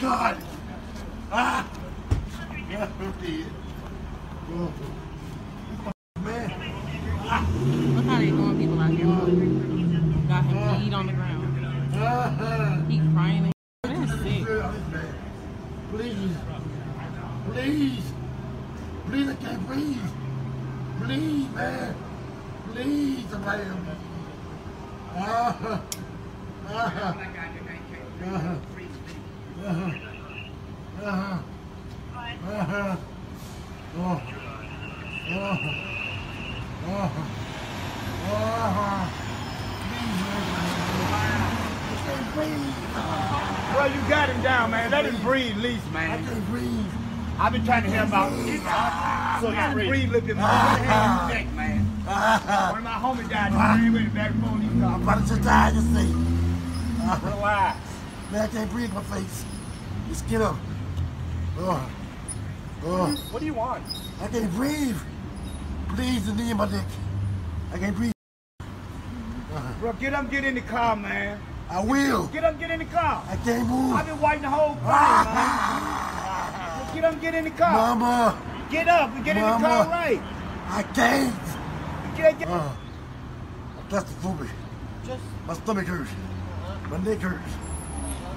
God. Ah. Man. Look how they throwing people out here. Got him bleed on the ground. He crying. and- That's sick. Please. Please. Please, I can't breathe. Please, man. Please, somebody help me. Ah. Ah. Ah. Uh-huh. Uh-huh. Uh-huh. Uh-huh. Oh. Oh. Oh. Oh. Please, man. I can't breathe. Bro, you got him down, man. Let him breathe, at least, I man. can't breathe. I've been trying to help out. So he can breathe a little bit more. Your uh-huh. hand on neck, man. Ah. One of my homies died. He ran with the back phone. He's I'm about to die to see. Relax. Man, I can't breathe my face. Just get up. Oh. Oh. What do you want? I can't breathe. Please, the knee in my neck. I can't breathe. Uh-huh. Bro, get up, get in the car, man. I will. Get up, get in the car. I can't move. I've been waiting the whole ah. plane, man. Get up, get in the car. Mama, Get up and get in the car right. I can't. Get, get. Uh, I'm claustrophobic. My stomach hurts. My neck hurts.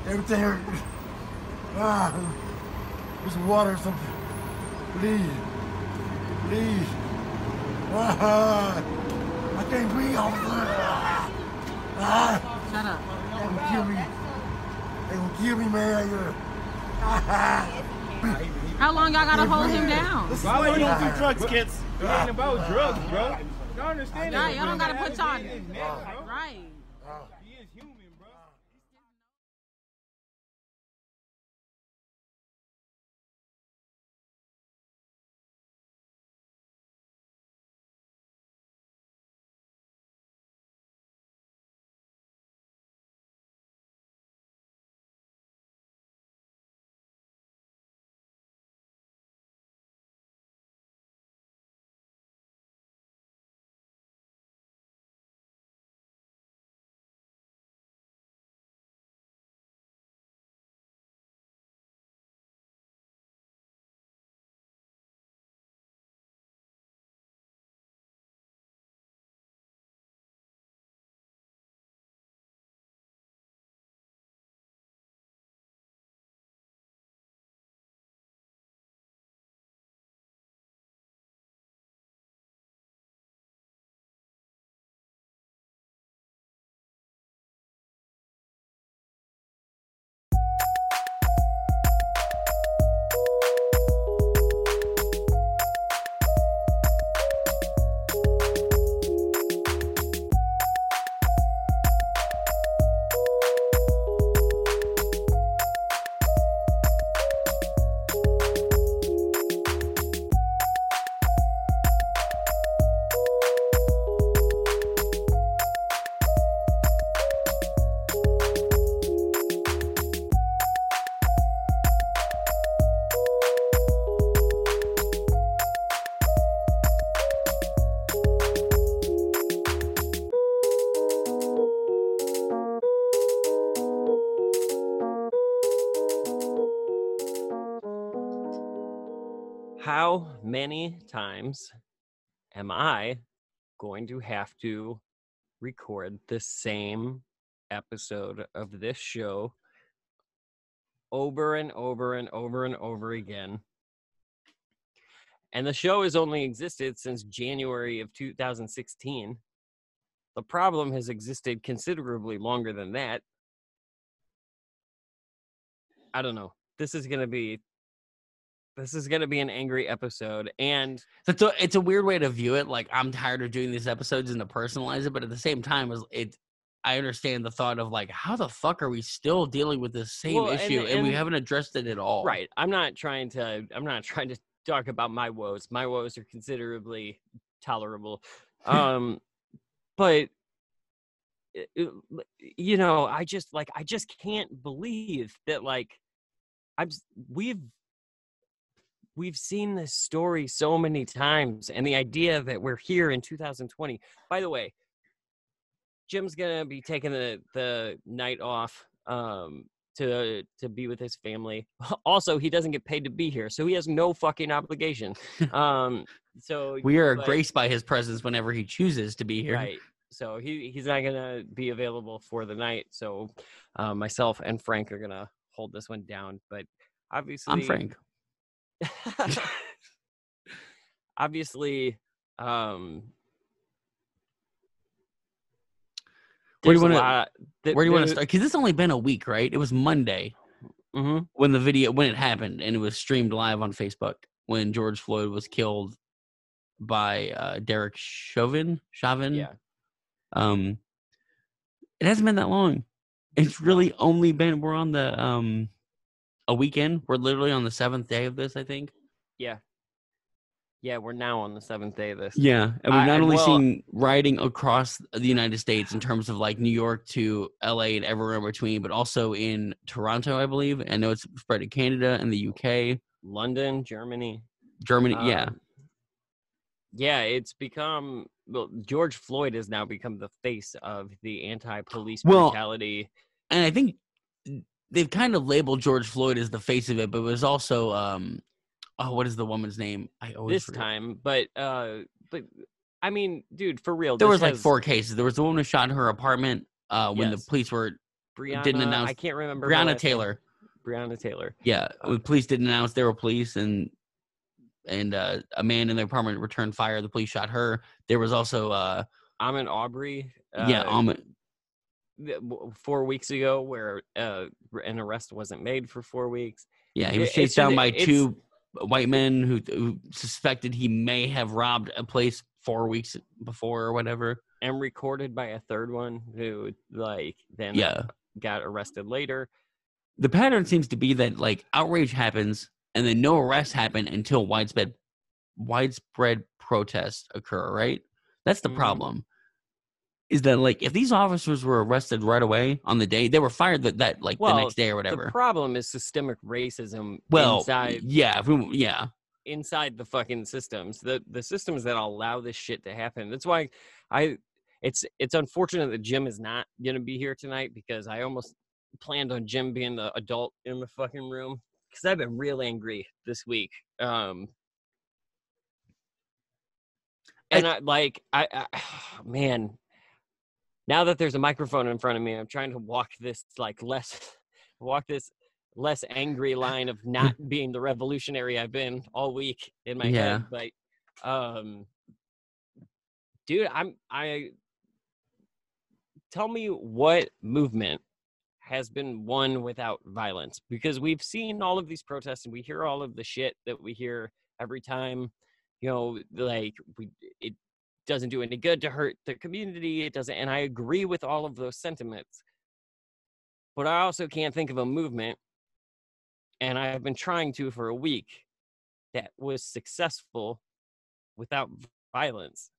Everything hurts. Ah, just water or something. Please. Please. Ah, I can't breathe, officer. Ah, Shut up. they gonna kill me. They gonna kill me, man. Ah, How long y'all gotta hold him down? This is why you don't do drugs, kids. It ain't about drugs, bro. You understand Y'all, that? y'all don't gotta put y'all. Many times am I going to have to record the same episode of this show over and over and over and over again? And the show has only existed since January of 2016. The problem has existed considerably longer than that. I don't know. This is going to be this is going to be an angry episode and It's a, it's a weird way to view it. Like I'm tired of doing these episodes and to personalize it, but at the same time, is it. I understand the thought of like, how the fuck are we still dealing with this same Well, and- issue and, we haven't addressed it at all? Right. I'm not trying to I'm not trying to talk about my woes. My woes are considerably tolerable. Um but you know, I just like I just can't believe that like I'm we've we've seen this story so many times and the idea that we're here in 2020. By the way, Jim's to be taking the the night off um to to be with his family. Also, he doesn't get paid to be here, so he has no fucking obligation. Um, so We are but- graced by his presence whenever he chooses to be here. Right. So he he's not gonna be available for the night. So uh, myself and Frank are gonna hold this one down. But obviously, I'm Frank. obviously, um, Where do you wanna- th- Where do you want to start? Because it's only been a week, right? It was Monday Mhm. when the video when it happened, and it was streamed live on Facebook when George Floyd was killed by uh, Derek Chauvin. Chauvin. Yeah. Um, it hasn't been that long. It's really only been we're on the um a weekend. We're literally on the seventh day of this, I think. Yeah. Yeah, we're now on the seventh day of this. Yeah, and we've not and only well- seen rioting across the United States in terms of like New York to LA and everywhere in between, but also in Toronto, I believe. I know it's spread to Canada and the UK, London, Germany. Germany. yeah, Um, Yeah, it's become well. George Floyd has now become the face of the anti-police Well, brutality. and I think they've kind of labeled George Floyd as the face of it, but it was also um, oh, what is the woman's name? I always this forget. time, but uh, but I mean, dude, for real, There was like four cases. There was the woman who shot in her apartment uh, when Yes. the police were Breonna, didn't announce- I can't remember her Breonna. Taylor. Breonna Taylor. Yeah, when police didn't announce they were police, and and uh, a man in their apartment returned fire. The police shot her. There was also uh, Ahmaud Arbery. Uh, yeah, w- four weeks ago, where uh, an arrest wasn't made for four weeks. yeah, he was it- chased down by two white men who, who suspected he may have robbed a place four weeks before or whatever. and recorded by a third one who like then Yeah, got arrested later. the pattern seems to be that like outrage happens and then no arrests happen until widespread widespread protests occur right that's the Mhm. problem is that like if these officers were arrested right away on the day they were fired that, that like the next day or whatever. The problem is systemic racism well inside yeah yeah inside the fucking systems. The the systems that allow this shit to happen. That's why I it's it's unfortunate that Jim is not gonna be here tonight because I almost planned on Jim being the adult in the fucking room because I've been real angry this week. Um and I, like I, I man now that there's a microphone in front of me i'm trying to walk this like less walk this less angry line of not being the revolutionary i've been all week in my Yeah. head but um dude i'm i tell me what movement has been won without violence because we've seen all of these protests and we hear all of the shit that we hear every time you know like we doesn't do any good to hurt the community it doesn't and i agree with all of those sentiments. But i also can't think of a movement and i've been trying to for a week that was successful without violence.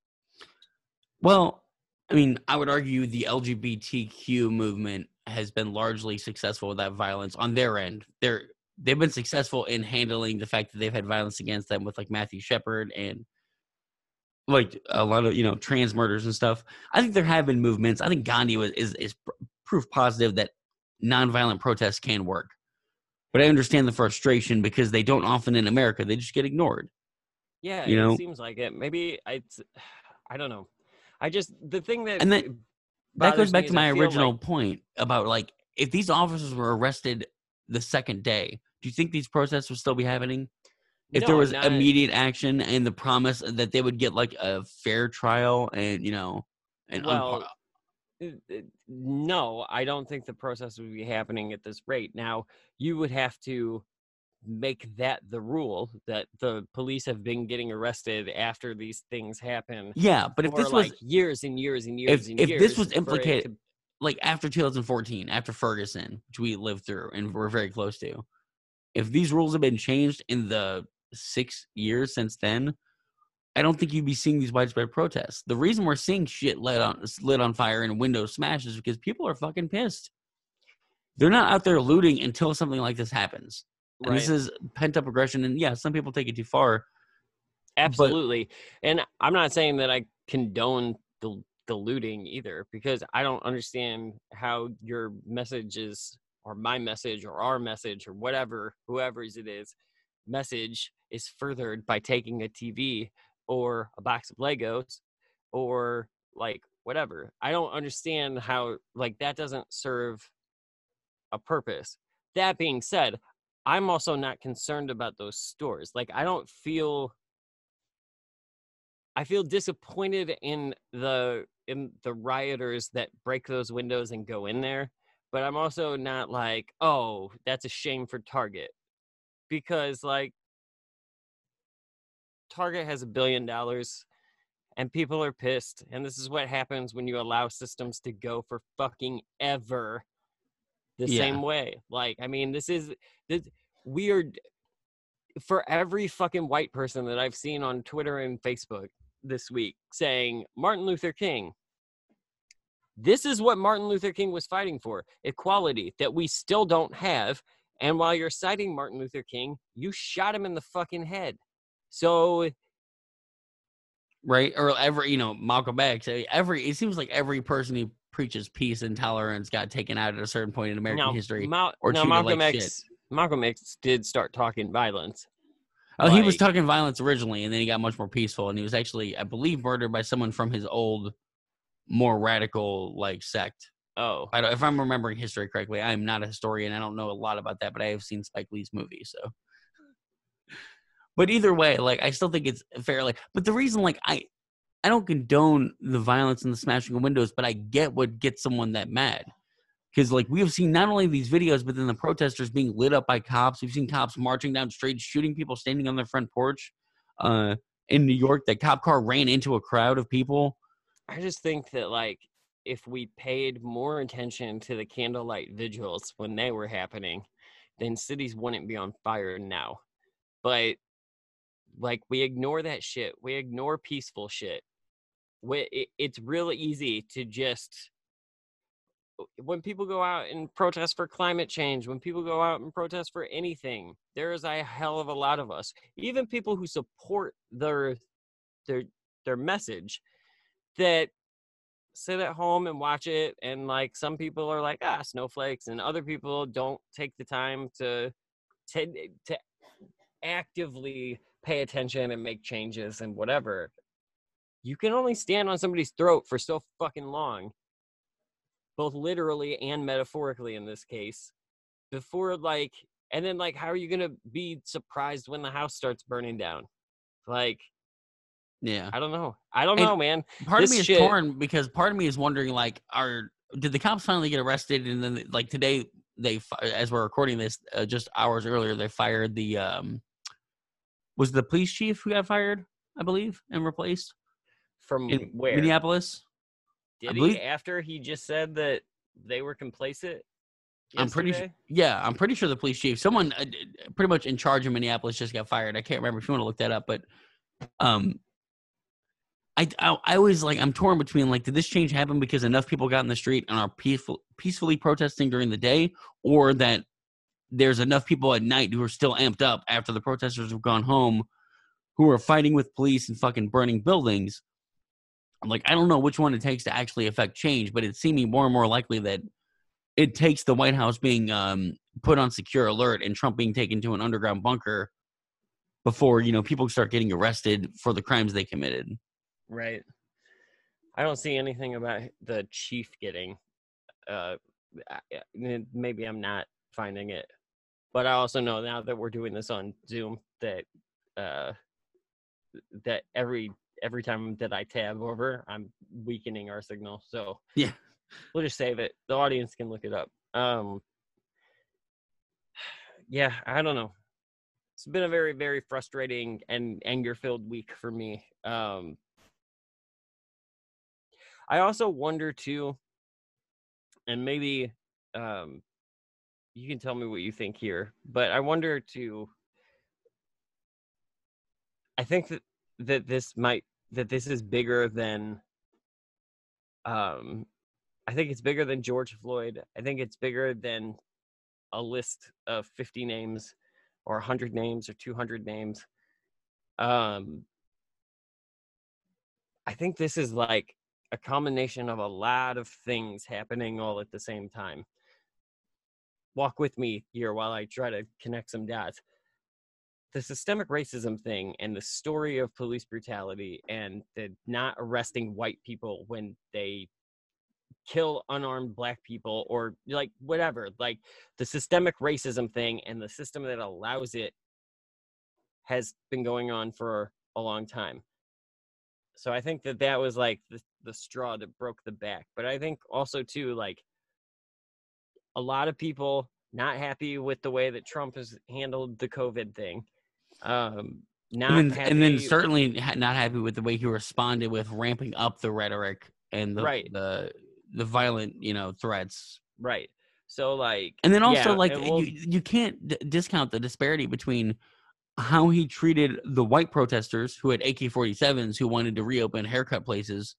Well i mean i would argue the lgbtq movement has been largely successful without violence on their end. They're they've been successful in handling the fact that they've had violence against them with like matthew shepard and like a lot of you know trans murders and stuff i think there have been movements. I think gandhi was is, is proof positive that nonviolent protests can work. But i understand the frustration because they don't often in america they just get ignored. Yeah You it know? seems like it. Maybe i i don't know. I just the thing that And that- that goes back to my original like- point about like if these officers were arrested the second day do you think these protests would still be happening if there was not- immediate action and the promise that they would get like a fair trial and you know and well, uh, uh, no, I don't think the process would be happening at this rate. Now, you would have to make that the rule that the police have been getting arrested after these things happen yeah but if this was years and years and years if, and if years. this was implicated to- like after 2014 after ferguson which we lived through and we're very close to if these rules have been changed in the six years since then i don't think you'd be seeing these widespread protests the reason we're seeing shit lit on lit on fire and windows smashed is because people are fucking pissed they're not out there looting until something like this happens and right. this is pent up aggression and yeah some people take it too far Absolutely. And I'm not saying that I condone the the looting either because I don't understand how your message is or my message or our message or whatever whoever's it is message is furthered by taking a tv or a box of legos or like whatever. I don't understand how like that doesn't serve a purpose. That being said i'm also not concerned about those stores. Like i don't feel i feel disappointed in the in the rioters that break those windows and go in there but i'm also not like oh that's a shame for target. Because like target has a billion dollars and people are pissed and this is what happens when you allow systems to go for fucking ever the Yeah. same way. Like i mean this is this weird for every fucking white person that i've seen on twitter and facebook this week saying martin luther king. This is what martin luther king was fighting for equality that we still don't have and while you're citing martin luther king you shot him in the fucking head so right? Or every, you know, Malcolm X. eh, Every it seems like every person who preaches peace and tolerance got taken out at a certain point in American now, history. Mal- or now Malcolm like X Malcolm X did start talking violence. oh, he was talking violence originally, and then he got much more peaceful, and he was actually, I believe, murdered by someone from his old, more radical like sect. Oh, I don't, if I'm remembering history correctly, I am not a historian. I don't know a lot about that, but I have seen Spike Lee's movie, so. But either way, like I still think it's fair. Like, but the reason, like I, I don't condone the violence and the smashing of windows, but I get what gets someone that mad. Because like we have seen not only these videos, but then the protesters being lit up by cops. We've seen cops marching down streets, shooting people standing on their front porch. Uh, in New York, that cop car ran into a crowd of people. I just think that like if we paid more attention to the candlelight vigils when they were happening, then cities wouldn't be on fire now. But like we ignore that shit. We ignore peaceful shit. We, it, it's really easy to just when people go out and protest for climate change, when people go out and protest for anything, there is a hell of a lot of us, even people who support their their their message, that sit at home and watch it. And like some people are like, ah, snowflakes, and other people don't take the time to to to actively pay attention and make changes and whatever. You can only stand on somebody's throat for so fucking long both literally and metaphorically in this case before like and then like how are you gonna be surprised when the house starts burning down like Yeah. i don't know i don't And- know man part of This me is shit- torn because part of me is wondering like are did the cops finally get arrested and then like today they as we're recording this uh, just hours earlier they fired the um was the police chief who got fired i believe and replaced from in where? Minneapolis? Did he believe- after he just said that they were complacent i'm pretty sure yeah i'm pretty sure the police chief someone uh, pretty much in charge of minneapolis just got fired. I can't remember if you want to look that up but um I, I I always like I'm torn between like did this change happen because enough people got in the street and are peaceful peacefully protesting during the day or that there's enough people at night who are still amped up after the protesters have gone home who are fighting with police and fucking burning buildings. I'm like I don't know which one it takes to actually affect change, but it's seeming more and more likely that it takes the White House being um, put on secure alert and Trump being taken to an underground bunker before you know people start getting arrested for the crimes they committed. right i don't see anything about the chief getting uh maybe i'm not finding it but i also know now that we're doing this on zoom that uh that every every time that i tab over i'm weakening our signal so Yeah. we'll just save it. The audience can look it up. Um yeah i don't know. It's been a very very frustrating and anger filled week for me. Um i also wonder too and maybe um you can tell me what you think here but i wonder too i think that that this might that this is bigger than um i think it's bigger than george floyd. I think it's bigger than a list of 50 names or 100 names or 200 names. Um i think this is like a combination of a lot of things happening all at the same time walk with me here while I try to connect some dots. The systemic racism thing and the story of police brutality and the not arresting white people when they kill unarmed black people or like whatever, like the systemic racism thing and the system that allows it has been going on for a long time. So I think that that was like the, the straw that broke the back. But I think also too like a lot of people not happy with the way that Trump has handled the COVID thing. Um, not and then, and then certainly not happy with the way he responded with ramping up the rhetoric and the Right. the the violent you know threats right. So like, and then also yeah, like we'll- you, you can't d- discount the disparity between how he treated the white protesters who had ak-47s who wanted to reopen haircut places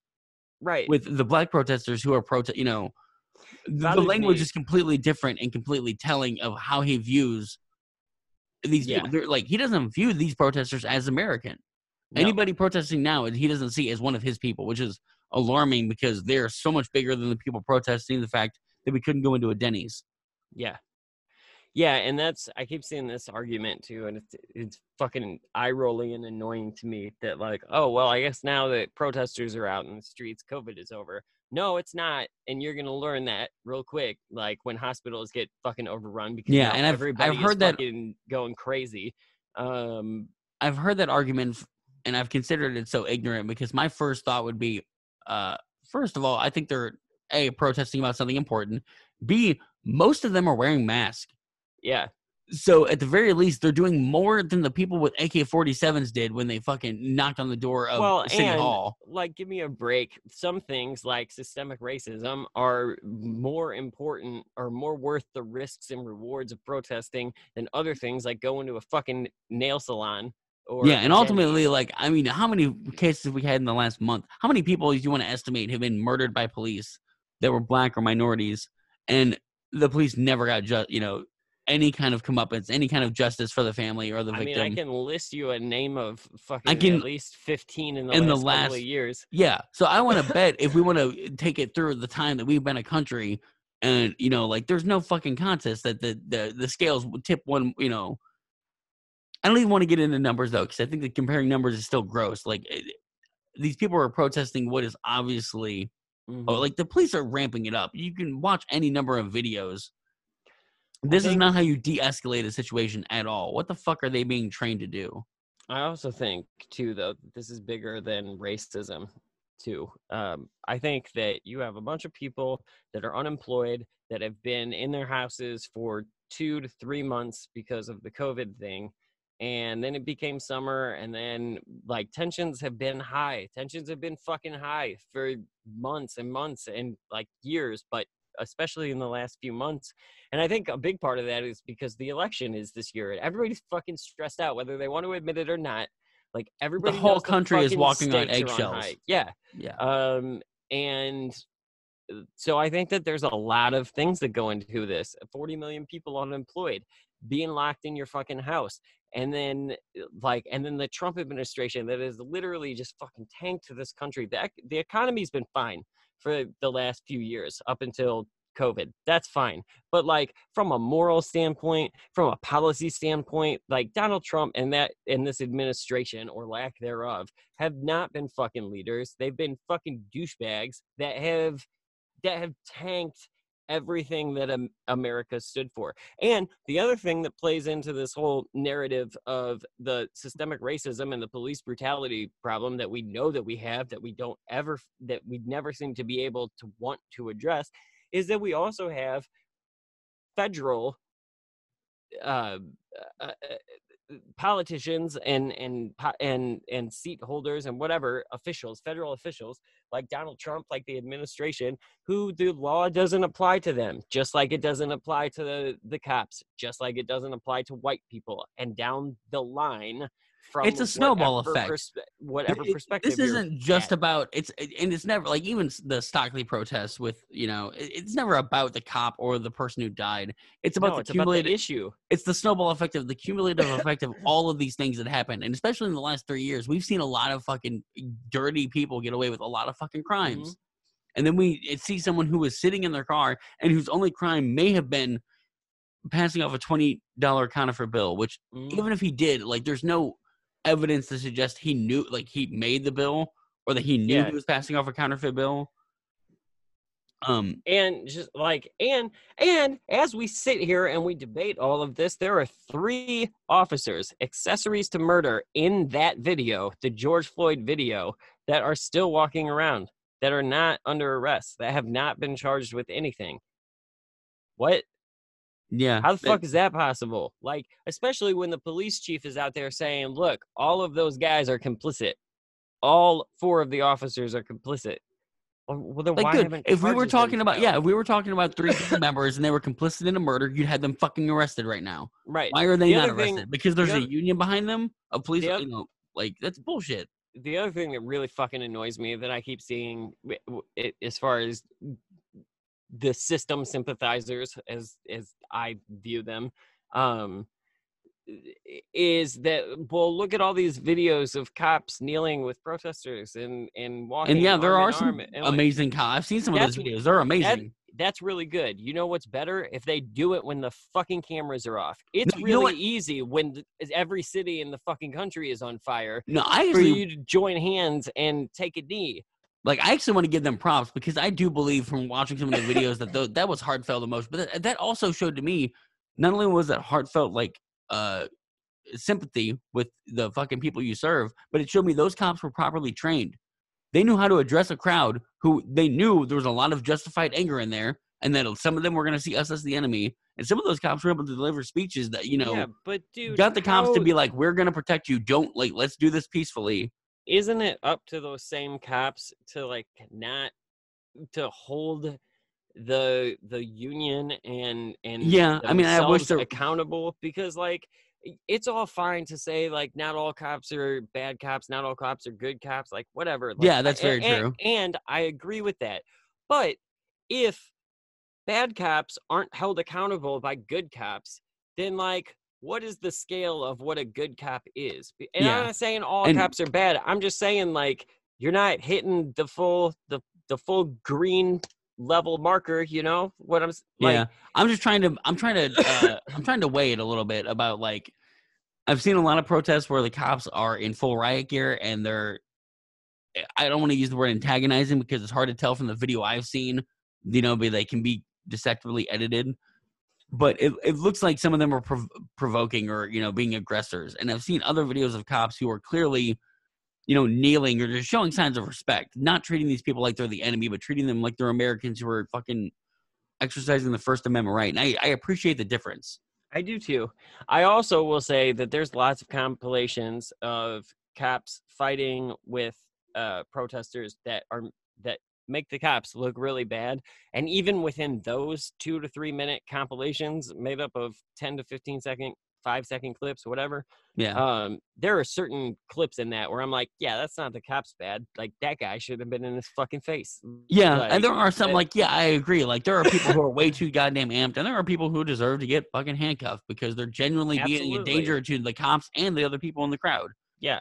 right. with the black protesters who are protest you know the language me. is completely different and completely telling of how he views these Yeah. people They're, like he doesn't view these protesters as american No. anybody protesting now he doesn't see as one of his people which is alarming because they're so much bigger than the people protesting the fact that we couldn't go into a denny's Yeah. Yeah, and that's I keep seeing this argument too, and it's it's fucking eye rolling and annoying to me that like, oh well, I guess now that protesters are out in the streets, COVID is over. No, it's not, and you're gonna learn that real quick, like when hospitals get fucking overrun because Yeah, and I've- I've heard that- fucking going crazy. Um, I've heard that argument and I've considered it so ignorant because my first thought would be uh first of all, I think they're A protesting about something important. B, most of them are wearing masks. yeah, So at the very least, they're doing more than the people with AK-47s did when they fucking knocked on the door of well, City and Hall. like, give me a break. Some things like systemic racism are more important or more worth the risks and rewards of protesting than other things like going to a fucking nail salon. Or Yeah, and ultimately, like, I mean, how many cases have we had in the last month? How many people do you want to estimate have been murdered by police that were black or minorities, and the police never got just, you know, any kind of comeuppance, any kind of justice for the family or the I victim? I mean, I can list you a name of fucking can- at least fifteen in the, in the last, couple last- of years. Yeah. So I want to bet if we want to eh, take it through the time that we've been a country, and you know, like there's no fucking contest that the the the scales would tip one. You know, I don't even want to get into numbers though, because I think that comparing numbers is still gross. Like it, these people are protesting what is obviously, Mhm. oh, mm-hmm. like the police are ramping it up. You can watch any number of videos. This is not how you de-escalate a situation at all. What the fuck are they being trained to do? I also think too, though, this is bigger than racism. Too, um, I think that you have a bunch of people that are unemployed that have been in their houses for two to three months because of the COVID thing, and then it became summer, and then like tensions have been high. Tensions have been fucking high for months and months and like years, but especially in the last few months. And I think a big part of that is because the election is this year. and Everybody's fucking stressed out, whether they want to admit it or not. Like everybody, the whole country is walking on eggshells. Yeah. Yeah. Um, and uh, so I think that there's a lot of things that go into this. 40 million people unemployed, being locked in your fucking house. And then uh, like and then the Trump administration that has literally just fucking tanked this country. The, the economy's been fine for the last few years up until COVID. That's fine. But like from a moral standpoint, from a policy standpoint, like Donald Trump and that and this administration or lack thereof have not been fucking leaders. They've been fucking douchebags that have that have tanked everything that Am- America stood for. And the other thing that plays into this whole narrative of the systemic racism and the police brutality problem that we know that we have that we don't ever that we never seem to be able to want to address is that we also have federal uh, uh, uh, Uh, politicians and and and and seat holders and whatever officials, federal officials like Donald Trump, like the administration, who the law doesn't apply to them, just like it doesn't apply to the the cops, just like it doesn't apply to white people, and down the line. From It's a snowball whatever effect. perspe- whatever It- perspective. This isn't just at. about it's and it's never like even the Stockley protests with you know it's never about the cop or the person who died. It's about no, the it's about the cumulative. issue. it's the snowball effect of the cumulative effect of all of these things that happened, and especially in the last three years, we've seen a lot of fucking dirty people get away with a lot of fucking crimes. Mm-hmm. And then we see someone who was sitting in their car and whose only crime may have been passing off a twenty dollar counterfeit bill, which Mhm. even if he did, like, there's no evidence to suggest he knew, like, he made the bill or that he knew Yeah. he was passing off a counterfeit bill. Um, and just like and and as we sit here and we debate all of this there are three officers accessories to murder in that video the george floyd video that are still walking around that are not under arrest that have not been charged with anything what yeah, how the fuck is that possible like especially when the police chief is out there saying look all of those guys are complicit all four of the officers are complicit well then Like, why haven't If we were talking about, yeah, if we were talking about three members and they were complicit in a murder, you'd have them fucking arrested right now. right Why are they The not other thing- arrested? because there's the a union behind them. A police, the you know, like that's bullshit. the other thing that really fucking annoys me that I keep seeing it, as far as the system sympathizers as as I view them um is that well look at all these videos of cops kneeling with protesters and and walking And yeah, there are some arm, like, amazing cops. I've seen some of those videos. They're amazing. that's really good. You know what's better? If they do it when the fucking cameras are off. It's No, you know really easy when th- every city in the fucking country is on fire no, I for you to join hands and take a knee. Like. I actually want to give them props because I do believe from watching some of the videos that that was heartfelt emotion. But that, that also showed to me not only was that heartfelt like uh sympathy with the fucking people you serve, but it showed me those cops were properly trained. They knew how to address a crowd who they knew there was a lot of justified anger in there, and that some of them were going to see us as the enemy. And some of those cops were able to deliver speeches that you know yeah, but dude, got the cops to be like, "We're going to protect you. Don't like, let's do this peacefully." Isn't it up to those same cops to like not to hold the the union and and Yeah, I mean, I wish they're accountable because like it's all fine to say like not all cops are bad cops, not all cops are good cops, like whatever. Like, Yeah, that's very a- true. And I agree with that. But if bad cops aren't held accountable by good cops, then like what is the scale of what a good cop is? And Yeah. I'm not saying all And- cops are bad. I'm just saying like you're not hitting the full the the full green level marker, you know? What I'm like yeah, I'm just trying to. I'm trying to. Uh, I'm trying to weigh it a little bit about like. I've seen a lot of protests where the cops are in full riot gear and they're. I don't want to use the word antagonizing because it's hard to tell from the video I've seen. You know, but they can be deceptively edited. But it, it looks like some of them are prov- provoking or you know being aggressors. And I've seen other videos of cops who are clearly, you know, kneeling or just showing signs of respect, not treating these people like they're the enemy, but treating them like they're Americans who are fucking exercising the First Amendment right. And I, I appreciate the difference. I do too. I also will say that there's lots of compilations of cops fighting with uh, protesters that are that make the cops look really bad, and even within those two to three minute compilations made up of ten to fifteen second, five second clips, whatever. Yeah. Um, there are certain clips in that where I'm like, yeah, that's not the cops bad. Like that guy should have been in his fucking face. yeah. like, and there are some like, yeah, I agree. Like there are people who are way too goddamn amped, and there are people who deserve to get fucking handcuffed because they're genuinely being a danger to the cops and the other people in the crowd. Yeah,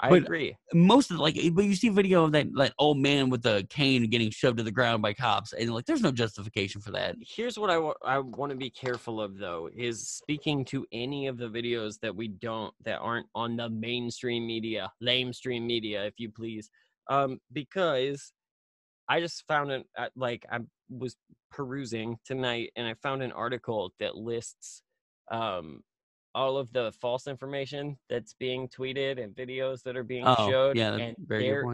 I But- agree. Most of the, like, but you see video of that that old man with the cane getting shoved to the ground by cops, and like, there's no justification for that. here's what I wa- I want to be careful of though is speaking to any of the videos that we don't that aren't on the mainstream media, lamestream media, if you please, um, because I just found it uh, like I was perusing tonight and I found an article that lists um all of the false information that's being tweeted and videos that are being Oh, showed yeah, and a very good there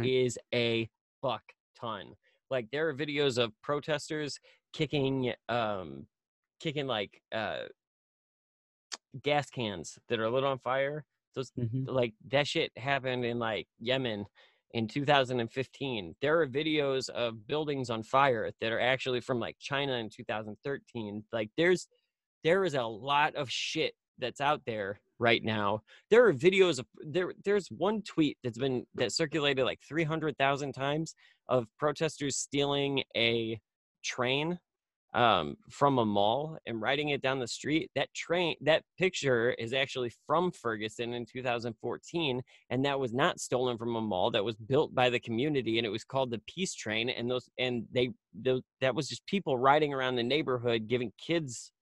a fuck ton like there are videos of protesters kicking um kicking like uh gas cans that are lit on fire those Mhm. like that shit happened in like Yemen in 2015. There are videos of buildings on fire that are actually from like China in 2013. Like there's there is a lot of shit that's out there right now. There are videos of there there's one tweet that's been that circulated like 300,000 times of protesters stealing a train um, from a mall and riding it down the street. That train, that picture is actually from Ferguson in 2014, and that was not stolen from a mall. That was built by the community, and it was called the Peace Train. And those, and they, those, that was just people riding around the neighborhood, giving kids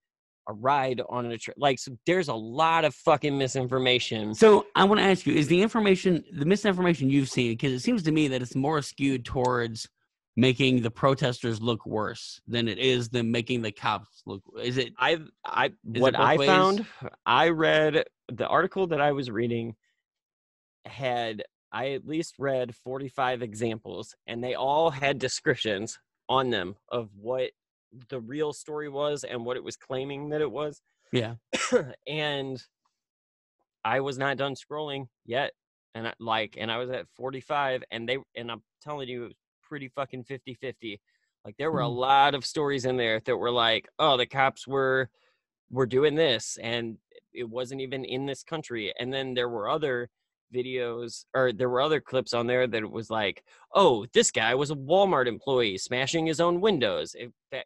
a ride on a trip. Like, so there's a lot of fucking misinformation. So I want to ask you: Is the information, the misinformation you've seen, because it seems to me that it's more skewed towards making the protesters look worse than it is them making the cops look. Is it? I I what I ways? found, I read the article that I was reading had I at least read 45 examples and they all had descriptions on them of what the real story was and what it was claiming that it was. Yeah. and I was not done scrolling yet. And I, like, and I was at 45 and they, and I'm telling you, it was pretty fucking 50 50. Like, there were a Mm. lot of stories in there that were like, oh, the cops were, were doing this and it wasn't even in this country. And then there were other videos or there were other clips on there that it was like, oh, this guy was a Walmart employee smashing his own windows,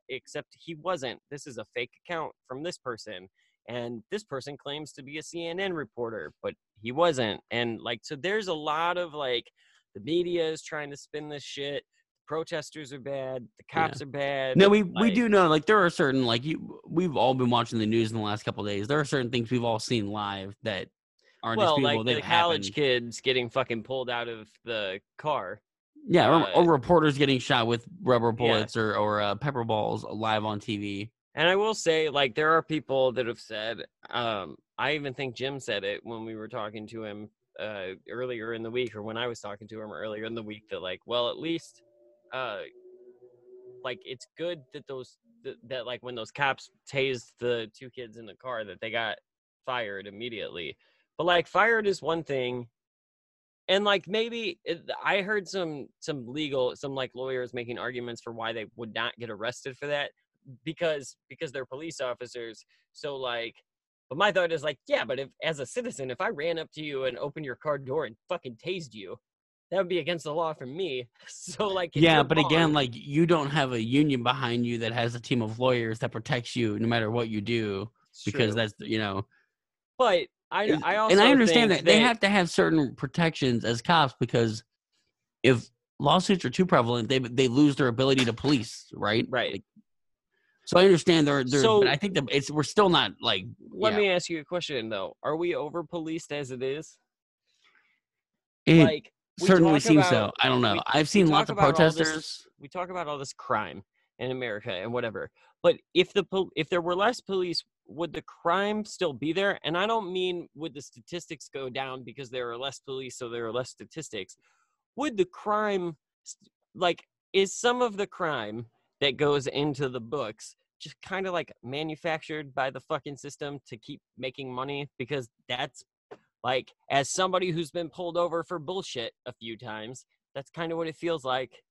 except he wasn't. This is a fake account from this person. And this person claims to be a CNN reporter, but he wasn't. And like, so there's a lot of like, the media is trying to spin this shit. Protesters are bad. The Yeah. cops are bad. No, we we do know like there are certain like you we've all been watching the news in the last couple of days. There are certain things we've all seen live that aren't Well, disputable. like the college kids getting fucking pulled out of the car. Yeah, or, uh, or reporters getting shot with rubber Yeah. bullets or or uh, pepper balls live on TV. And I will say, like, there are people that have said, um, I even think Jim said it when we were talking to him uh, earlier in the week, or when I was talking to him earlier in the week, that, like, well, at least, uh, like, it's good that those, that, that, like, when those cops tased the two kids in the car, that they got fired immediately. But, like, fired is one thing. And like maybe it, I heard some some legal some like lawyers making arguments for why they would not get arrested for that because because they're police officers so like but my thought is like yeah but if as a citizen if i ran up to you and opened your car door and fucking tased you that would be against the law for me so like yeah, but again, like you don't have a union behind you that has a team of lawyers that protects you no matter what you do because true. that's you know but i and, i also and I understand that they have to have certain protections as cops because if lawsuits are too prevalent, they they lose their ability to police, right? Right. Like, so I understand they're So- but I think that it's we're still not like let yeah. me ask you a question though are we over policed as it is it like certainly seems so. I don't know. we- I've seen lots of about all this- protesters. we talk about all this crime in America and whatever. But if the if there were less police, would the crime still be there? And I don't mean would the statistics go down because there are less police, so there are less statistics. Would the crime, like, is some of the crime that goes into the books just kind of like manufactured by the fucking system to keep making money? Because that's like, as somebody who's been pulled over for bullshit a few times, that's kind of what it feels like.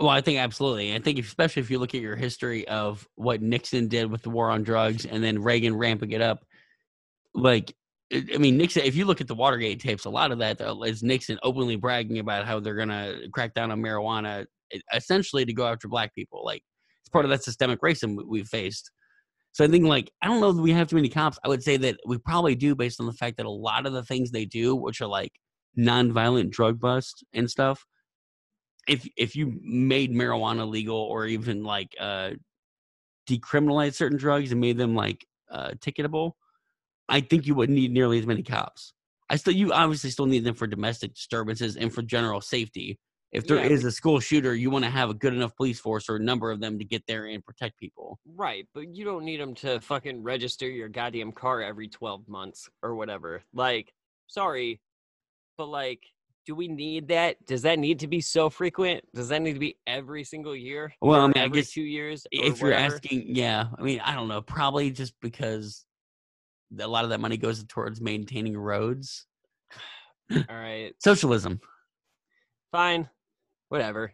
Well, I think absolutely. I think especially if you look at your history of what Nixon did with the war on drugs and then Reagan ramping it up, like I mean Nixon. If you look at the Watergate tapes, a lot of that uh, Nixon openly bragging about how they're gonna crack down on marijuana, essentially to go after black people. Like it's part of that systemic racism we- we've faced. So I think like I don't know that we have too many cops. I would say that we probably do based on the fact that a lot of the things they do, which are like nonviolent drug bust and stuff, if if you made marijuana legal or even like uh decriminalize certain drugs and made them like uh ticketable, I think you wouldn't need nearly as many cops. I still you obviously still need them for domestic disturbances and for general safety. If there is Yeah. a school shooter, you want to have a good enough police force or a number of them to get there and protect people. Right, but you don't need them to fucking register your goddamn car every 12 months or whatever. Like, sorry, but like, do we need that? Does that need to be so frequent? Does that need to be every single year? Well, I mean, I every guess two years. if you're whatever? asking, yeah, I mean, I don't know, probably just because a lot of that money goes towards maintaining roads. all right, Socialism. fine, whatever.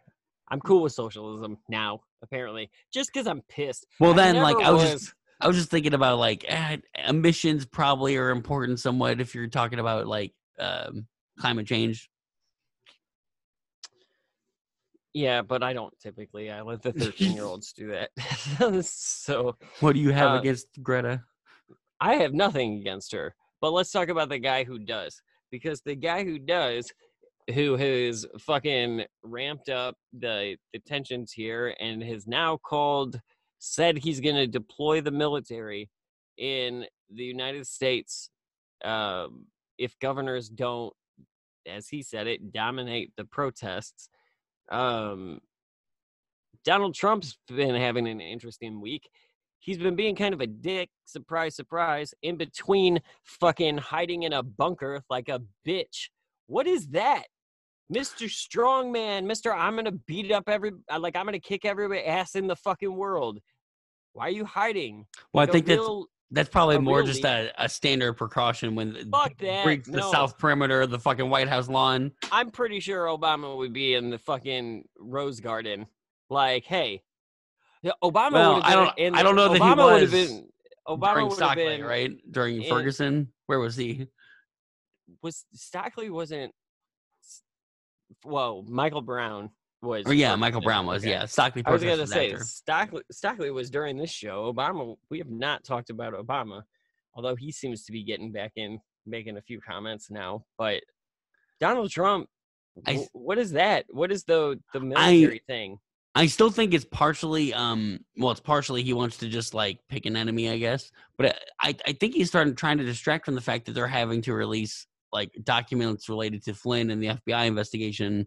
I'm cool with socialism now. Apparently, just because I'm pissed. Well, I then, like, I was just I was just thinking about like eh, emissions probably are important somewhat if you're talking about like um, climate change. Yeah, but I don't typically. I let the 13 year olds do that. so What do you have Uh, against Greta? I have nothing against her, but let's talk about the guy who does. Because the guy who does, who has fucking ramped up the, the tensions here and has now called, said he's going to deploy the military in the United States, um, if governors don't, as he said it, dominate the protests, um, Donald Trump's been having an interesting week. He's been being kind of a dick, surprise, surprise, in between fucking hiding in a bunker like a bitch. What is that? Mr. Strongman, Mr. I'm gonna beat up every uh, like I'm gonna kick every ass in the fucking world. Why are you hiding? Well, Like I think that's real- that's probably more just a, a standard precaution when Fuck that, breaks the no. south perimeter of the fucking White House lawn. I'm pretty sure Obama would be in the fucking Rose Garden. Like, hey, Obama Well, would I don't- in I don't know that he Obama would have was been. Obama during Stockley, been right? During in- Ferguson, where was he? Was Stockley wasn't? Whoa, Michael Brown was. Oh yeah, Michael Brown was. okay. Yeah, Stockley. I was gonna say after. Stockley, Stockley was during this show. Obama, we have not talked about Obama, although he seems to be getting back in, making a few comments now. But Donald Trump, I, what is that? What is the the military thing? I still think it's partially um well it's partially he wants to just like pick an enemy I guess but I I think he's starting trying to distract from the fact that they're having to release like documents related to Flynn and the FBI investigation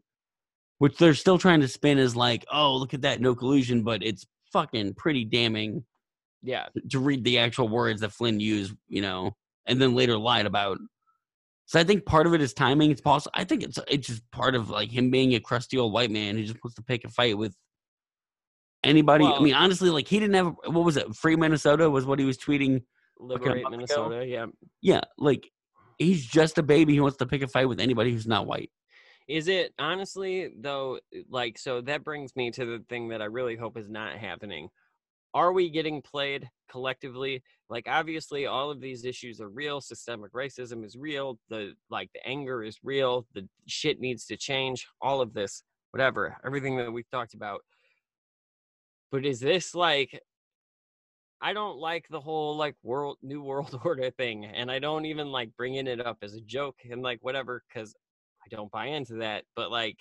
which they're still trying to spin as like oh look at that no collusion but it's fucking pretty damning Yeah, to read the actual words that Flynn used you know and then later lied about so I think part of it is timing it's possible I think it's it's just part of like him being a crusty old white man who just wants to pick a fight with anybody. I mean, honestly, like he didn't have what was it? Free Minnesota was what he was tweeting. liberate month ago. Minnesota. Yeah, Yeah, like he's just a baby. He wants to pick a fight with anybody who's not white. Is it honestly though? Eh, like, so that brings me to the thing that I really hope is not happening. Are we getting played collectively? Like, obviously, all of these issues are real. Systemic racism is real. The like, the anger is real. The shit needs to change. All of this, whatever, everything that we've talked about. But is this like? I don't like the whole like world new world order thing, and I don't even like bringing it up as a joke and like whatever because I don't buy into that. But like,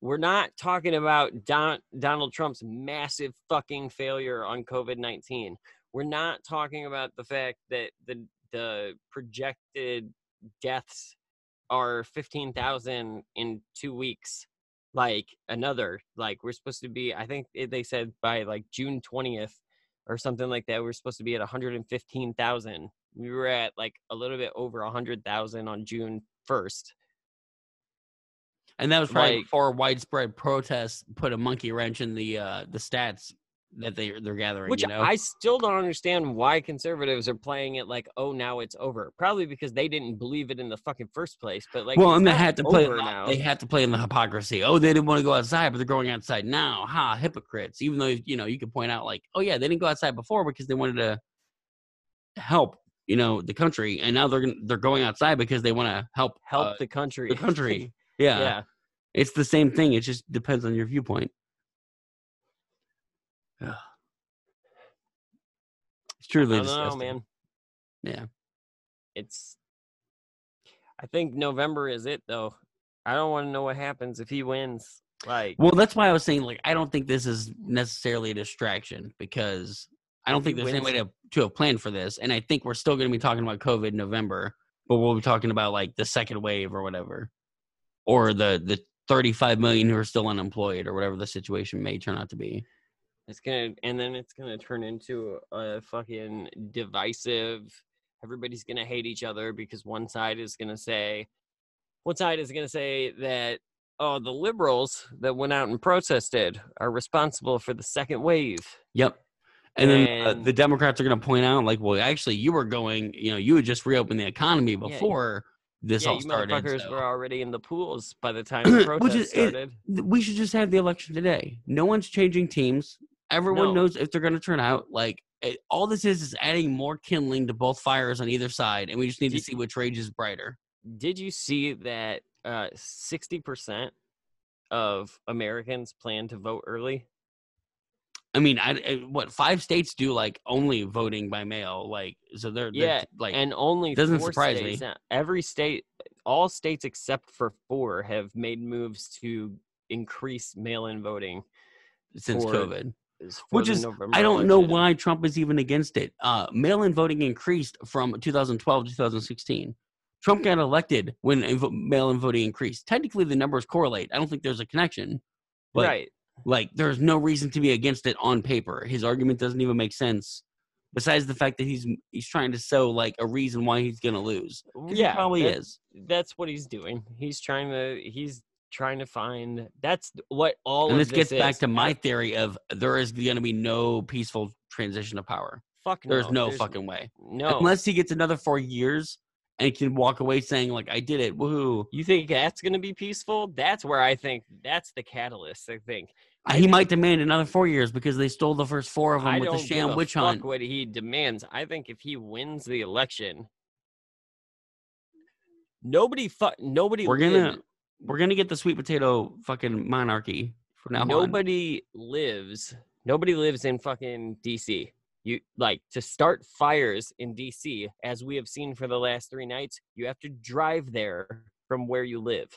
we're not talking about Don- Donald Trump's massive fucking failure on COVID 19. We're not talking about the fact that the, the projected deaths are 15,000 in two weeks. Like another, like we're supposed to be, I think they said by like June 20th or something like that, we're supposed to be at 115,000 we were at like a little bit over a hundred thousand on June first. And that was probably Like- before widespread protests put a monkey wrench in the uh the stats that they they're gathering. Which you know, I still don't understand why conservatives are playing it like, oh, now it's over. Probably because they didn't believe it in the fucking first place. But like, well, and they had to play. now. They had to play in the hypocrisy. Oh, they didn't want to go outside, but they're going outside now. Ha, hypocrites! Even though you know you could point out like, oh yeah, they didn't go outside before because they wanted to help you know the country, and now they're they're going outside because they want to help help uh, the country. the country. Yeah. yeah. it's the same thing. It just depends on your viewpoint. Ugh. It's I truly know, disgusting. man. Yeah. It's. I think November is it though. I don't want to know what happens if he wins. Like, Well, that's why I was saying like I don't think this is necessarily a distraction because I don't think there's any way to to have planned for this, and I think we're still going to be talking about COVID in November, but we'll be talking about like the second wave or whatever, or the the 35 million who are still unemployed or whatever the situation may turn out to be. It's gonna, and then it's gonna turn into a fucking divisive. Everybody's gonna hate each other because one side is gonna say, one side is gonna say that oh, the liberals that went out and protested are responsible for the second wave. Yep. And then uh, the Democrats are going to point out, like, well, actually, you were going, you know, you had just reopened the economy before this yeah, all started. motherfuckers so- were already in the pools by the time the protest is- started. th- we should just have the election today. No one's changing teams. Everyone No. knows if they're going to turn out. Like it, all this is is adding more kindling to both fires on either side, and we just need to see which rages brighter. Did you see that uh, sixty percent of Americans plan to vote early? I mean, I, I- what five states do like only voting by mail, like so they're, they're Yeah, like and only doesn't four surprise me. now- Every state, all states except for four, have made moves to increase mail-in voting. since for- COVID. is Which is- November I don't know why Trump is even against it. Uh, mail-in voting increased from 2012 to 2016. Trump got elected when mail-in voting increased. Technically, the numbers correlate. I don't think there's a connection. But right. Like, there's no reason to be against it on paper. His argument doesn't even make sense. Besides the fact that he's he's trying to sow like a reason why he's gonna lose. Yeah, probably that- is. That's what he's doing. He's trying to. He's trying to find. That's what all And of this gets back to my theory of there is going to be no peaceful transition of power. fuck. no. There's no, there's fucking way. no. Unless he gets another four years and can walk away saying like I did it, woohoo. You think that's going to be peaceful? That's where I think that's the catalyst. I think He might demand another four years because they stole the first four of them I with the sham witch fuck hunt. what he demands. I think if he wins the election, nobody fuck nobody. We're lived- gonna we're gonna get the sweet potato fucking monarchy from now on. nobody lives. Nobody lives in fucking DC. You like to start fires in DC, as we have seen for the last three nights. You have to drive there from where you live.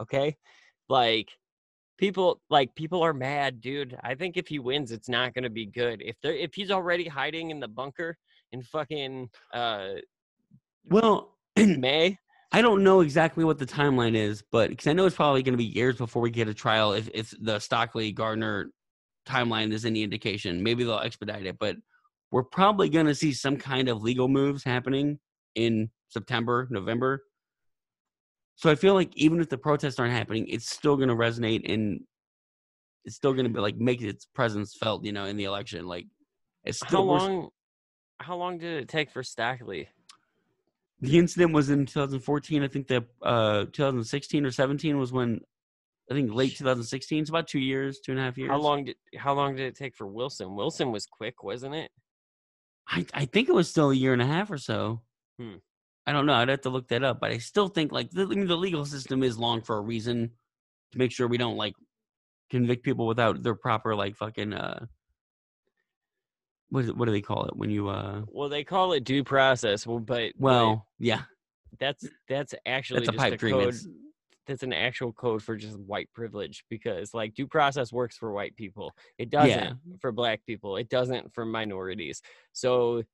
Okay, like people like people are mad, dude. I think if he wins, it's not gonna be good. If they're if he's already hiding in the bunker in fucking uh Well, in May, I don't know exactly what the timeline is, but because I know it's probably going to be years before we get a trial. If if the Stockley Gardner timeline is any indication, maybe they'll expedite it. But we're probably going to see some kind of legal moves happening in September, November. So I feel like even if the protests aren't happening, it's still going to resonate and it's still going to be like make its presence felt, you know, in the election. Like it's how still s- long? How long did it take for Stockley? the incident was in 2014 i think the uh 2016 or 17 was when i think late 2016 it's about two years two and a half years How long did how long did it take for Wilson? Wilson was quick, wasn't it? i, I think it was still a year and a half or so Hmm. I don't know i'd have to look that up but i still think like the, the legal system is long for a reason to make sure we don't like convict people without their proper like fucking uh what, what do they call it when you uh Well, they call it due process. Well, but but well yeah that's that's actually that's a just pipe a dream code. It's- That's an actual code for just white privilege because like due process works for white people. It doesn't Yeah. for black people. It doesn't for minorities. So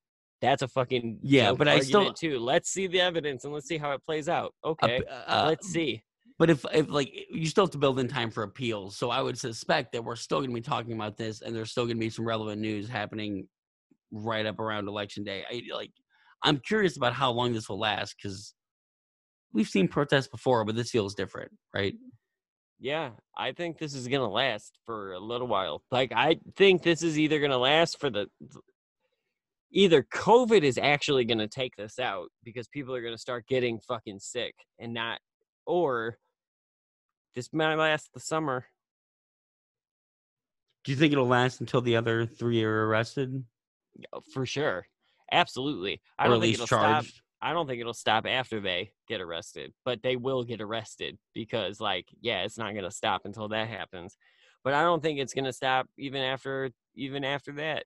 that's a fucking Yeah, but I still- too. Let's see the evidence and let's see how it plays out. uh, Okay, uh, let's see. But if if like you still have to build in time for appeals, so I would suspect that we're still going to be talking about this, and there's still going to be some relevant news happening right up around election day. I like I'm curious about how long this will last because we've seen protests before, but this feels different, right? Yeah, I think this is gonna last for a little while. Like I think this is either gonna last for the either COVID is actually gonna take this out because people are gonna start getting fucking sick and not or this might last the summer. Do you think it'll last until the other three are arrested For sure. Absolutely. I or don't at think it'll stop? I don't think it'll stop after they get arrested, but they will get arrested because, like, yeah, it's not gonna stop until that happens. But I don't think it's gonna stop even after even after that,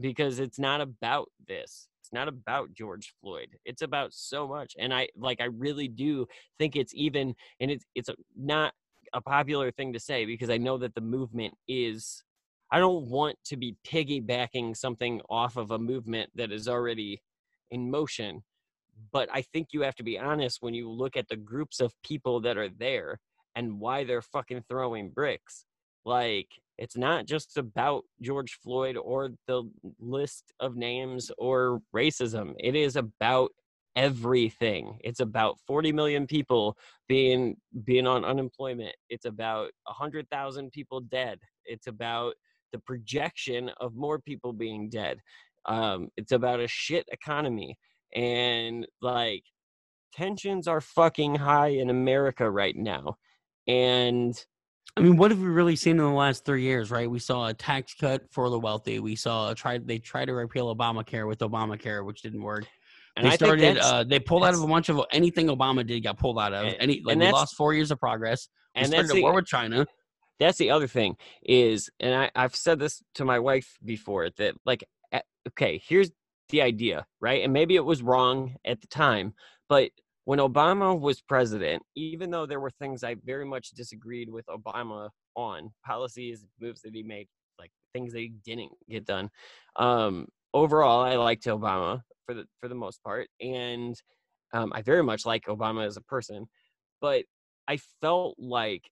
because it's not about this. It's not about George Floyd. It's about so much, and I like. I really do think it's even, and it's it's not a popular thing to say because I know that the movement is. I don't want to be piggybacking something off of a movement that is already in motion but I think you have to be honest when you look at the groups of people that are there and why they're fucking throwing bricks. Like, it's not just about George Floyd or the list of names or racism. It is about everything. It's about 40 million people being being on unemployment. It's about 100,000 people dead. It's about the projection of more people being dead. Um, it's about a shit economy and like tensions are fucking high in America right now. And I mean, what have we really seen in the last three years? Right, we saw a tax cut for the wealthy. We saw a try. They tried to repeal Obamacare with Obamacare, which didn't work. and they I started. Uh, they pulled out of a bunch of anything Obama did got pulled out of. And- Any like and we lost four years of progress. We and started that's a the, war with China. that's the other thing is, and I, I've said this to my wife before that like, okay, here's the idea, right? And maybe it was wrong at the time, but when Obama was president, even though there were things I very much disagreed with Obama on policies, moves that he made, like things that he didn't get done. Um, overall, I liked Obama for the for the most part, and um, I very much like Obama as a person, but I felt like,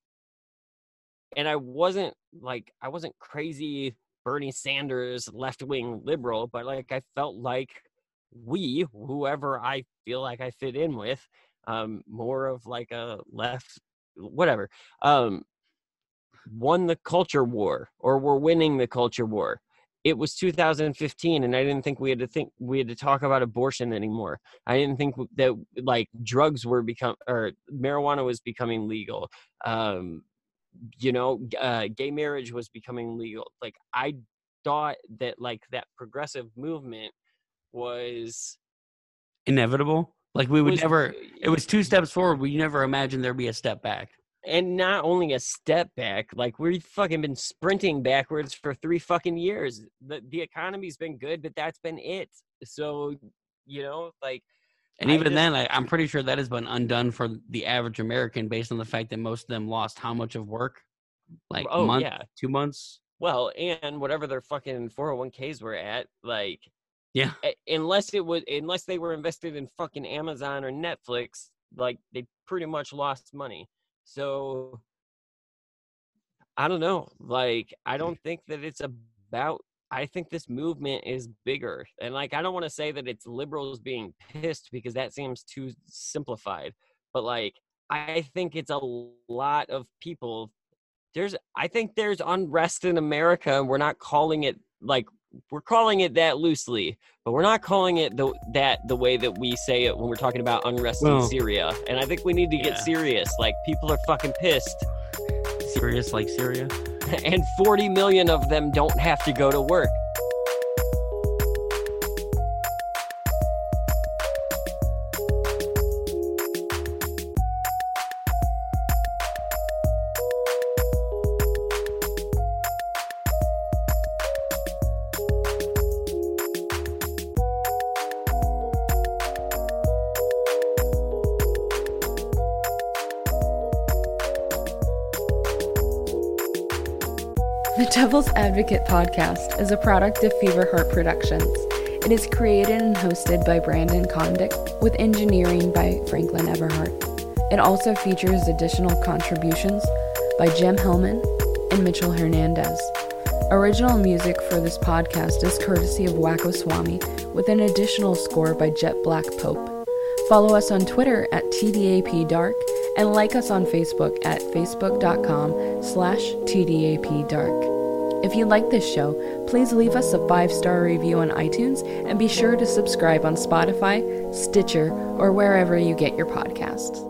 and I wasn't like I wasn't crazy Bernie Sanders left wing liberal, but like I felt like we, whoever I feel like I fit in with, um, more of like a left, whatever, um, won the culture war or were winning the culture war. It was 2015, and I didn't think we had to think we had to talk about abortion anymore. I didn't think that like drugs were become or marijuana was becoming legal. Um, you know, uh, gay marriage was becoming legal. Like I thought that like that progressive movement was Inevitable. Like we would was- never. It was two steps forward. We never imagined there'd be a step back. and not only a step back like we've fucking been sprinting backwards for three fucking years the, the economy's been good but that's been it so you know like And even just- then, I, I'm pretty sure that has been undone for the average American based on the fact that most of them lost how much of work? Like a oh month, yeah two months. well and whatever their fucking 401ks were at like Yeah. unless it was unless they were invested in fucking amazon or netflix like they pretty much lost money so i don't know like i don't think that it's about i think this movement is bigger and like i don't want to say that it's liberals being pissed because that seems too simplified but like i think it's a lot of people there's i think there's unrest in america and we're not calling it like we're calling it that loosely but we're not calling it the that the way that we say it when we're talking about unrest Well, in syria. And i think we need to get serious. Like people are fucking pissed. Serious like Syria. and 40 million of them don't have to go to work Advocate podcast is a product of Fever Heart Productions. It is created and hosted by Brandon Condick with engineering by Franklin Everhart. It also features additional contributions by Jim Hillman and Mitchell Hernandez. Original music for this podcast is courtesy of Wacko Swami with an additional score by Jet Black Pope. Follow us on Twitter at TDAPDark and like us on Facebook at facebook.com slash TDAPDark. If you like this show, please leave us a five-star review on iTunes and be sure to subscribe on Spotify, Stitcher, or wherever you get your podcasts.